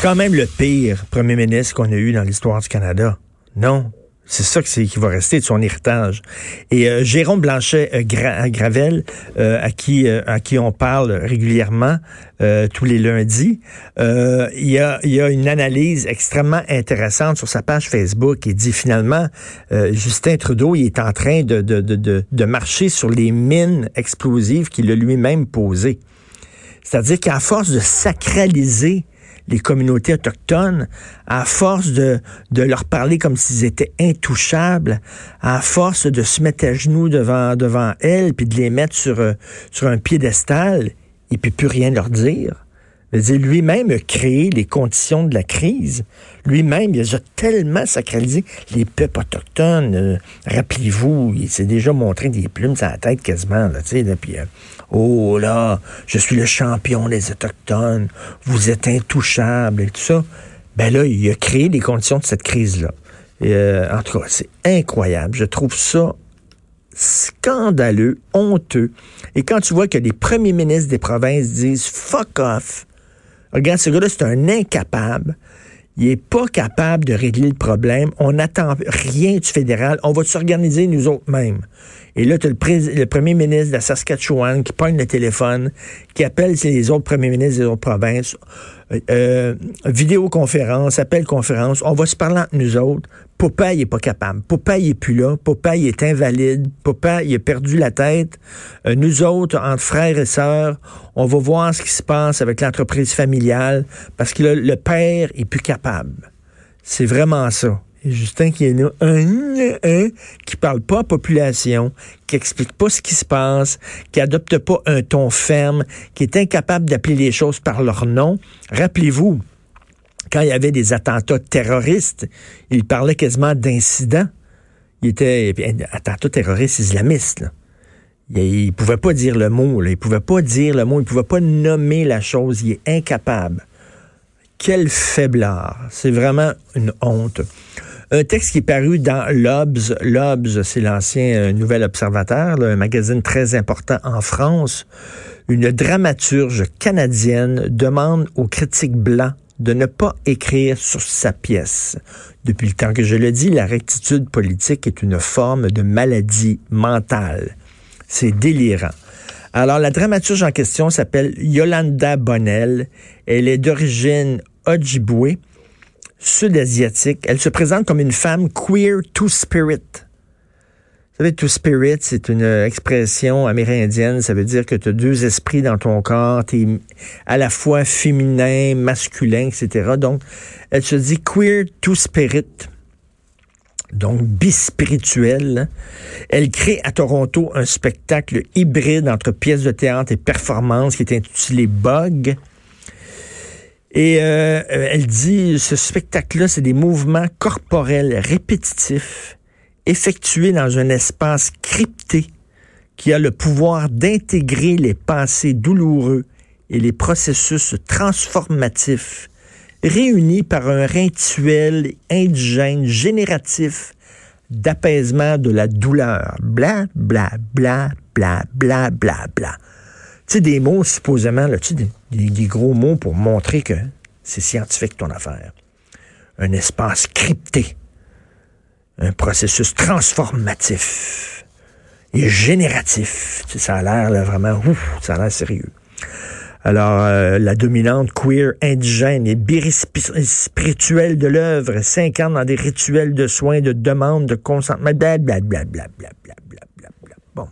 C'est quand même le pire premier ministre qu'on a eu dans l'histoire du Canada. Non. C'est ça qui, va rester de son héritage. Et euh, Jérôme Blanchet euh, Gra- Gravel, euh, à qui euh, à qui on parle régulièrement euh, tous les lundis, euh, il y a il y a une analyse extrêmement intéressante sur sa page Facebook. Il dit finalement euh, Justin Trudeau, il est en train de, de, de, de marcher sur les mines explosives qu'il a lui-même posées. C'est-à-dire qu'à force de sacraliser les communautés autochtones, à force de, de leur parler comme s'ils étaient intouchables, à force de se mettre à genoux devant, devant elles, puis de les mettre sur, euh, sur un piédestal, il peut plus rien leur dire. Lui-même a créé les conditions de la crise. Lui-même, il a tellement sacralisé les peuples autochtones. Euh, Rappelez-vous, il s'est déjà montré des plumes sur la tête quasiment. Là, là, puis, euh, oh là, je suis le champion des Autochtones. Vous êtes intouchables et tout ça. Ben là, il a créé les conditions de cette crise-là. Euh, en tout cas, c'est incroyable. Je trouve ça scandaleux, honteux. Et quand tu vois que les premiers ministres des provinces disent fuck off, regarde, ce gars-là, c'est un incapable. Il est pas capable de régler le problème. On n'attend rien du fédéral. On va s'organiser nous autres mêmes. Et là, tu as le premier ministre de la Saskatchewan qui pogne le téléphone, qui appelle les autres premiers ministres des autres provinces. Euh, euh, vidéoconférence, appel conférence. On va se parler entre nous autres. Popeye il est pas capable. Popeye il est plus là. Popeye il est invalide. Il a perdu la tête. Euh, nous autres, entre frères et sœurs, on va voir ce qui se passe avec l'entreprise familiale parce que le père est plus capable. C'est vraiment ça. Justin qui est là, un, qui parle pas à la population, qui explique pas ce qui se passe, qui adopte pas un ton ferme, qui est incapable d'appeler les choses par leur nom. Rappelez-vous, quand il y avait des attentats terroristes, il parlait quasiment d'incidents. Il était puis, attentat terroriste islamiste. Il, il pouvait pas dire le mot. Il pouvait pas dire le mot. Il pouvait pas nommer la chose. Il est incapable. Quel faiblard. C'est vraiment une honte. Un texte qui est paru dans l'Obs. L'Obs, c'est l'ancien euh, Nouvel Observateur, un magazine très important en France. Une dramaturge canadienne demande aux critiques blancs de ne pas écrire sur sa pièce. Depuis le temps que je le dis, la rectitude politique est une forme de maladie mentale. C'est délirant. Alors, la dramaturge en question s'appelle Yolanda Bonnell. Elle est d'origine Ojibwe, sud-asiatique. Elle se présente comme une femme queer to spirit. Vous savez, to spirit, c'est une expression amérindienne. Ça veut dire que tu as deux esprits dans ton corps. Tu es à la fois féminin, masculin, etc. Donc, elle se dit queer to spirit. Donc, bispirituelle. Elle crée à Toronto un spectacle hybride entre pièces de théâtre et performance qui est intitulé Bug. Et euh, elle dit, ce spectacle-là, c'est des mouvements corporels répétitifs effectué dans un espace crypté qui a le pouvoir d'intégrer les passés douloureux et les processus transformatifs réunis par un rituel indigène génératif d'apaisement de la douleur. Bla, bla, bla, bla, bla, bla, bla. Sais, des mots supposément, là, des, des, gros mots pour montrer que c'est scientifique ton affaire. Un espace crypté un processus transformatif et génératif. Tu ça a l'air là, vraiment, ouf, ça a l'air sérieux. Alors, euh, la dominante queer indigène et spirituelle de l'œuvre s'incarne dans des rituels de soins, de demande, de consentement, blablabla, blablabla, blablabla. Bon.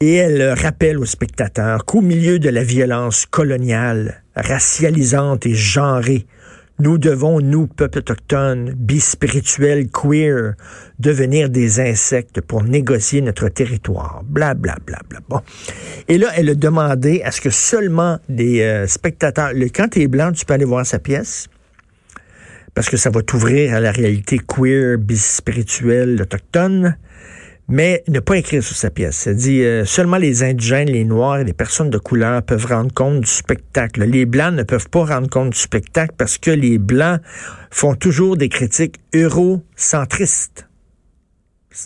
Et elle rappelle aux spectateurs qu'au milieu de la violence coloniale, racialisante et genrée, nous devons, nous, peuple autochtone, bispirituels, queer, devenir des insectes pour négocier notre territoire. Bla, bla, bla, bla. Bon. Et là, elle a demandé à ce que seulement des euh, spectateurs... Le, quand tu es blanc, tu peux aller voir sa pièce. parce que ça va t'ouvrir à la réalité queer, bispirituelle, autochtone mais ne pas écrire sur sa pièce. Ça dit euh, seulement les indigènes, les noirs et les personnes de couleur peuvent rendre compte du spectacle. Les blancs ne peuvent pas rendre compte du spectacle parce que les blancs font toujours des critiques eurocentristes.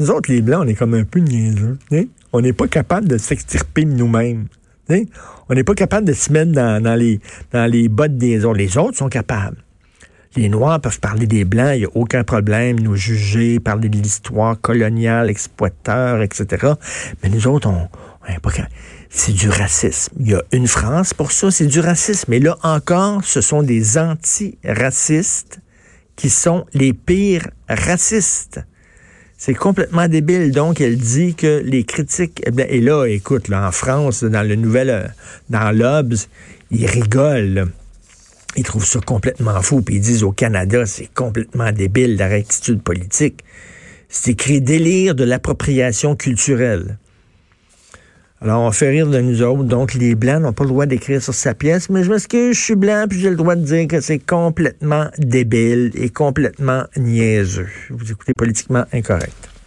Nous autres, les blancs, on est comme un peu niaiseux. Hein? On n'est pas capable de s'extirper nous-mêmes. Hein? On n'est pas capable de se mettre dans, dans, les, dans les bottes des autres. Les autres sont capables. Les Noirs peuvent parler des Blancs, il n'y a aucun problème, nous juger, parler de l'histoire coloniale, exploiteur, etc. Mais nous autres, on, c'est du racisme. Il y a une France pour ça, c'est du racisme. Mais là encore, ce sont des antiracistes qui sont les pires racistes. C'est complètement débile. Donc, elle dit que les critiques... Eh et là, écoute, là, en France, dans le nouvel... Euh, dans l'Obs, ils rigolent. Ils trouvent ça complètement fou. Puis ils disent au Canada, c'est complètement débile la rectitude politique. C'est écrit délire de l'appropriation culturelle. Alors, on fait rire de nous autres. Donc, les Blancs n'ont pas le droit d'écrire sur sa pièce, mais je m'excuse, je suis blanc, puis j'ai le droit de dire que c'est complètement débile et complètement niaiseux. Vous écoutez politiquement incorrect.